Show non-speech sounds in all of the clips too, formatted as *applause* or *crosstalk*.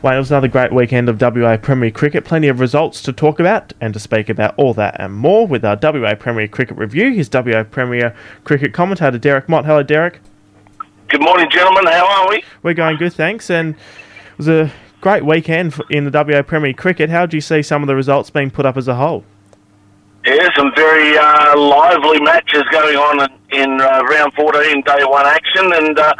Well, it was another great weekend of WA Premier Cricket. Plenty of results to talk about and to speak about all that and more with our WA Premier Cricket review. Here's WA Premier Cricket commentator Derek Mott. Hello, Derek. Good morning, gentlemen. How are we? We're going good, thanks. And it was a great weekend in the WA Premier Cricket. How do you see some of the results being put up as a whole? Yeah, some very uh, lively matches going on in, in uh, round 14, day one action, and uh,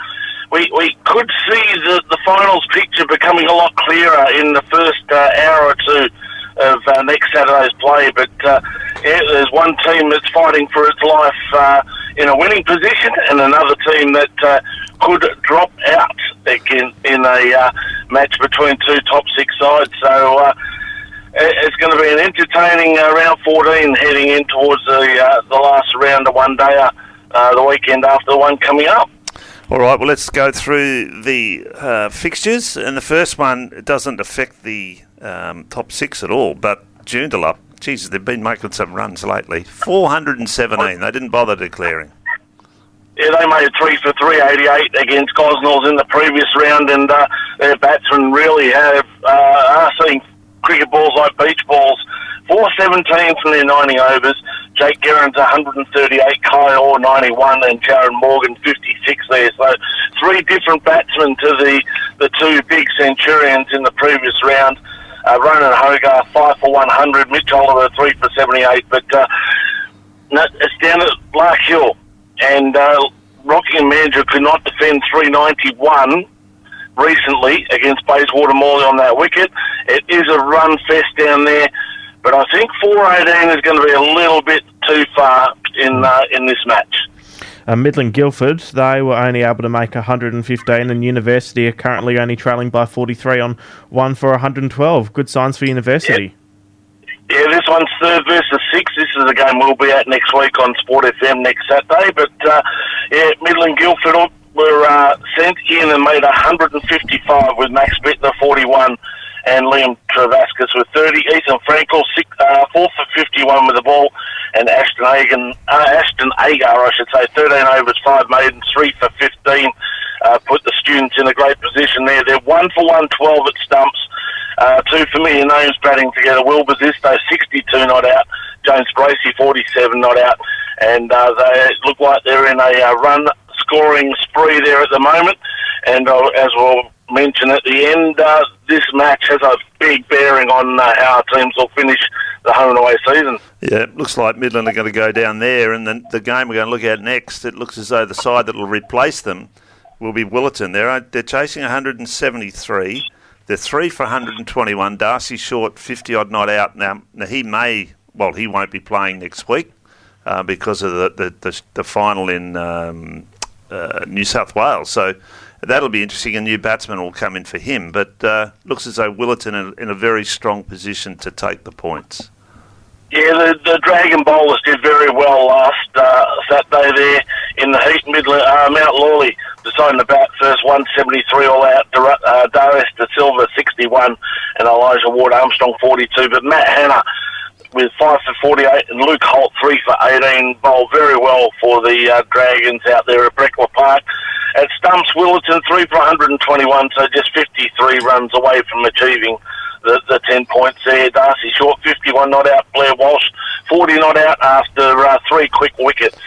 we, we could see the, the finals picture becoming a lot clearer in the first uh, hour or two of uh, next Saturday's play. But uh, yeah, there's one team that's fighting for its life uh, in a winning position, and another team that uh, could drop out in, in a uh, match between two top six sides. So. It's going to be an entertaining round 14 heading in towards the the last round of one day, the weekend after the one coming up. All right, well, let's go through the uh, fixtures. And the first one doesn't affect the um, top six at all, but Joondalup, Jesus, they've been making some runs lately. 417, they didn't bother declaring. Yeah, they made three for 388 against Gosnells in the previous round, and uh, their batsmen really have uh, are seeing cricket balls like beach balls. 417 from their 90 overs. Jake Guerin's 138, Kai Orr 91, and Jared Morgan 56 there. So three different batsmen to the, the two big Centurions in the previous round. Uh, Ronan Hogarth 5 for 100, Mitch Oliver 3 for 78. But uh, it's down at Lark Hill. And uh, Rockingham Mandurah could not defend 391 recently against Bayswater Morley on that wicket. It is a run fest down there. But I think 418 is going to be a little bit too far in uh, in this match. Uh, Midland Guildford, they were only able to make 115, and University are currently only trailing by 43 on one for 112. Good signs for University. Yeah, this one's third versus six. This is a game we'll be at next week on Sport FM next Saturday. But uh, yeah, Midland Guildford were uh, sent in and made 155 with Max Bittner 41 and Liam Travascus with 30. Ethan Frankel, six, uh, 4 for 51 with the ball. And Ashton Agar, uh, Ashton Agar, I should say, 13 overs, 5 maidens, 3 for 15. Uh, put the students in a great position there. They're 1 for 112 at stumps. Uh, two familiar names batting together. Will Bosisto, 62 not out. James Bracey, 47 not out. And uh, they look like they're in a uh, run scoring spree there at the moment. And uh, as we'll mention at the end, uh, this match has a big bearing on uh, how our teams will finish the home and away season. Yeah, it looks like Midland are going to go down there, and then the game we're going to look at next, it looks as though the side that will replace them will be Willetton. They're, they're chasing 173. They're three for 121. Darcy Short, 50 odd not out. Now, now he may, well, he won't be playing next week uh, because of the, the, the, the final in um, uh, New South Wales. So that'll be interesting. A new batsman will come in for him, but uh, looks as though Willetton in, in a very strong position to take the points. Yeah, the, the Dragon Bowlers did very well last uh, Saturday there in the heat. Midland, uh, Mount Lawley deciding to bat first 173 all out. Uh, Darius De Silva 61 and Elijah Ward Armstrong 42. But Matt Hanna with 5 for 48 and Luke Holt 3 for 18 bowled very well for the uh, Dragons out there at Breckler Park. At Stumps, Willetton 3 for 121, so just 53 runs away from achieving the, the 10 points there. Darcy Short 51 not out, Blair Walsh 40 not out after uh, three quick wickets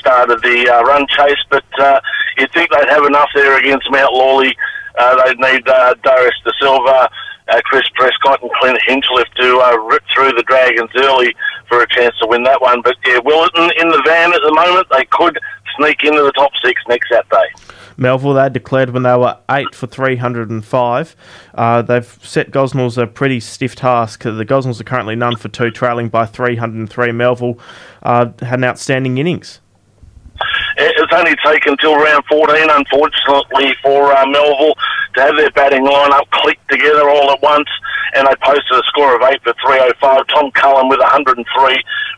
started the uh, run chase, but uh, you'd think they'd have enough there against Mount Lawley. Uh, they'd need uh, Darius De Silva, uh, Chris Prescott, and Clint Hinchliffe to uh, rip through the Dragons early for a chance to win that one. But yeah, Willetton in the van at the moment. They could sneak into the top six next Saturday. Melville, they declared when they were 8 for 305. Uh, they've set Gosnells a pretty stiff task. The Gosnells are currently none for 2, trailing by 303. Melville uh, had an outstanding innings. It's only taken till round 14, unfortunately, for uh, Melville to have their batting lineup click together all at once, and they posted a score of 8 for 305. Tom Cullen with 103.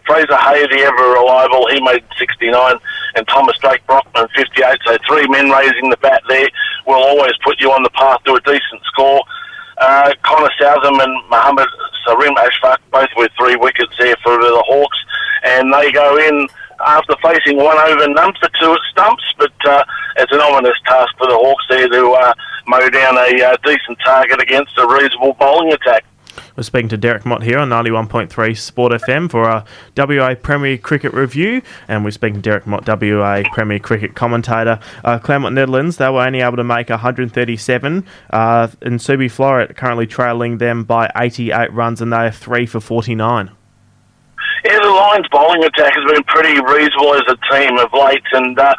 Fraser Hay, the ever reliable, he made 69, and Thomas Drake Brockman 58. So three men raising the bat there will always put you on the path to a decent score. Uh, Connor Southam and Mohammed Sarim Ashfaq both with three wickets there for the Hawks, and they go in after facing one over, none for two at stumps, but uh, it's an ominous task for the Hawks there to uh, mow down a uh, decent target against a reasonable bowling attack. We're speaking to Derek Mott here on 91.3 Sport FM for our WA Premier Cricket review, and we're speaking to Derek Mott, WA Premier Cricket commentator. Uh, Claremont Nedlands, they were only able to make 137, uh, and Subi Floreat currently trailing them by 88 runs, and they are 3 for 49. Lions bowling attack has been pretty reasonable as a team of late, and uh,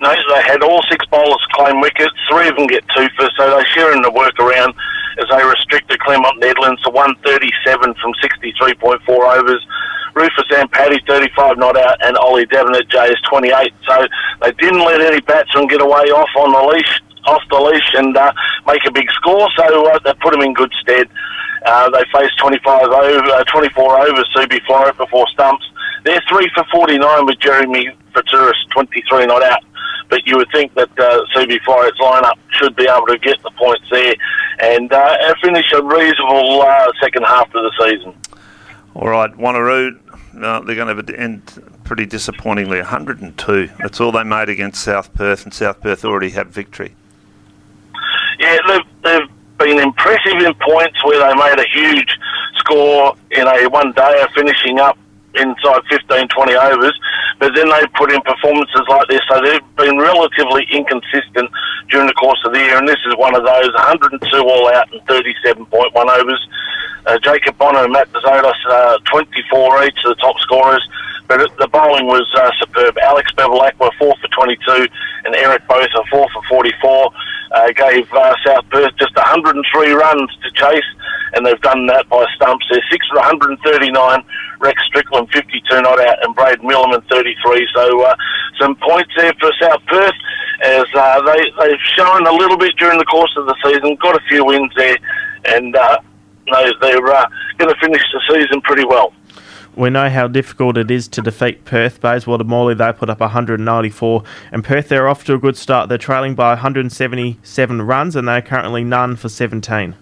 no, they had all six bowlers claim wickets, three of them get two for, so they're sharing the work around as they restricted Claremont Nedlands to 137 from 63.4 overs. Rufus Ampati 35 not out and Ollie Devon at J is 28. So they didn't let any batsmen get away off on the leash, off the leash and uh, make a big score. So uh, they put them in good stead. Uh, they faced 25 over, uh, 24 overs Subi Floreat before stumps. They're three for 49 with Jeremy Faturis 23 not out but you would think that uh, Subi Floreat's lineup should be able to get the points there and uh, finish a reasonable uh, second half of the season. All right, Wanneroo, uh, they're going to end pretty disappointingly 102. That's all they made against South Perth, and South Perth already had victory. Yeah, they've, they've been impressive in points where they made a huge score in a one day of finishing up inside 15, 20 overs, but then they put in performances like this. So they've been relatively inconsistent during the course of the year, and this is one of those 102 all out and 37.1 overs. Uh, Jacob Bonner and Matt Bezotis, uh, 24 each, the top scorers. But the bowling was uh, superb. Alex Bevilacqua, 4 for 22, and Eric Botha, 4 for 44. Uh, gave uh, South Perth just 103 runs to chase, and they've done that by stumps. They're 6 for 139. Rex Strickland, 52 not out, and Braden Milliman, 33. So uh, some points there for South Perth as uh, they, they've shown a little bit during the course of the season, got a few wins there, and uh, they're uh, going to finish the season pretty well. We know how difficult it is to defeat Perth. Bayswater Morley, they put up 194. And Perth, they're off to a good start. They're trailing by 177 runs, and they're currently none for 17.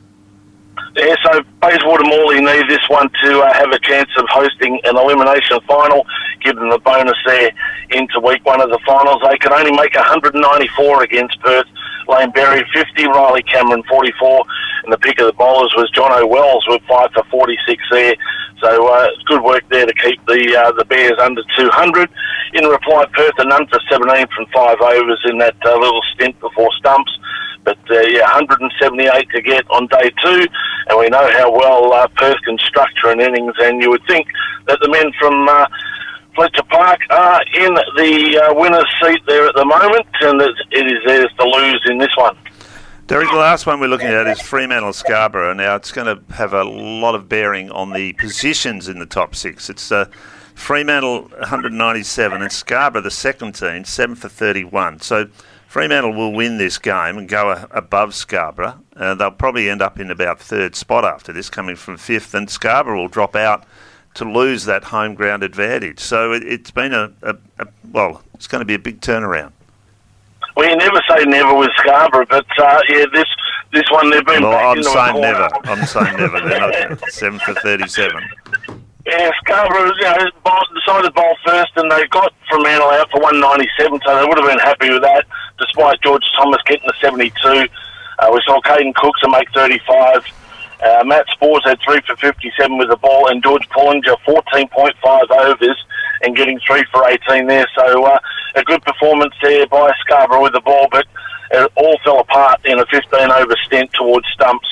Yeah, so Bayswater Morley need this one to uh, have a chance of hosting an elimination final, give them the bonus there into week one of the finals. They can only make 194 against Perth. Lane Berry 50, Riley Cameron 44, and the pick of the bowlers was John O'Wells with 5 for 46 there. So uh, good work there to keep the uh, the Bears under 200. In reply, Perth are none for 17 from five overs in that uh, little stint before stumps. But uh, yeah, 178 to get on day two, and we know how well uh, Perth can structure an innings. And you would think that the men from uh, Fletcher Park are in the uh, winner's seat there at the moment, and it is theirs to lose in this one. Derek, the last one we're looking at is Fremantle Scarborough. Now, it's going to have a lot of bearing on the positions in the top six. It's uh, Fremantle 197 and Scarborough, the second team, 7 for 31. So Fremantle will win this game and go a- above Scarborough. Uh, they'll probably end up in about third spot after this, coming from fifth, and Scarborough will drop out to lose that home ground advantage. So it, has been a, a, a, well, it's going to be a big turnaround. Well, you never say never with Scarborough, but uh, yeah, this this one they've been. Well, I'm saying never. I'm saying never. They're not *laughs* seven for thirty-seven. Yeah, Scarborough, you know, decided to bowl first, and they got Fremantle out for 197, so they would have been happy with that, despite George Thomas getting the 72. Uh, we saw Caden Cooks make 35. Uh, Matt Spoors had 3 for 57 with the ball, and George Pullinger 14.5 overs and getting 3 for 18 there. So uh, a good performance there by Scarborough with the ball, but it all fell apart in a 15 over stint towards stumps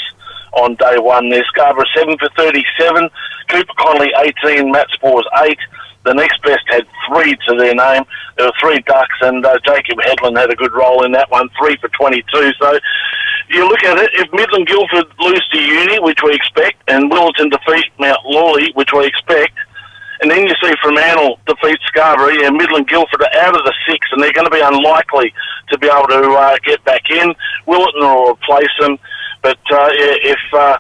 on day one there. Scarborough 7 for 37, Cooper Connolly 18, Matt Spoors 8. The next best had three to their name. There were three ducks, and uh, Jacob Headland had a good role in that one, three for 22. So you look at it, if Midland Guildford lose to Uni, which we expect, and Willetton defeat Mount Lawley, which we expect, and then you see Fremantle defeat Scarborough, and Midland Guildford are out of the six, and they're going to be unlikely to be able to uh, get back in. Willetton will replace them, but uh, if uh,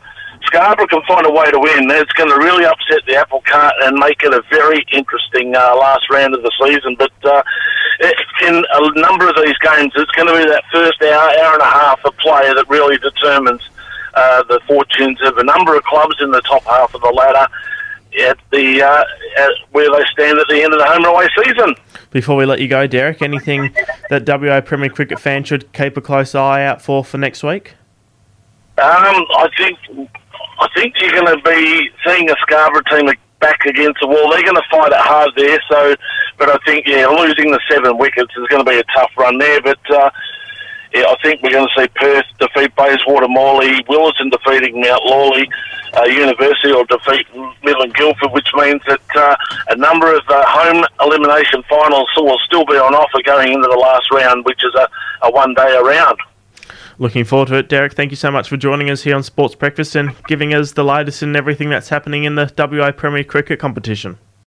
Scarborough can find a way to win, it's going to really upset the apple cart and make it a very interesting uh, last round of the season. But uh, in a number of these games, it's going to be that first hour, hour and a half of play that really determines uh, the fortunes of a number of clubs in the top half of the ladder at the uh, at where they stand at the end of the home and away season. Before we let you go, Derek, anything that WA Premier Cricket fans should keep a close eye out for for next week? Um, I think I think you're going to be seeing a Scarborough team back against the wall. They're going to fight it hard there. So, but I think yeah, losing the seven wickets is going to be a tough run there. But uh, yeah, I think we're going to see Perth defeat Bayswater Morley, Willetton defeating Mount Lawley, uh, University will defeat Midland Guildford, which means that uh, a number of uh, home elimination finals will still be on offer going into the last round, which is a, a one day around. Looking forward to it, Derek. Thank you so much for joining us here on Sports Breakfast and giving us the latest in everything that's happening in the WA Premier Cricket competition.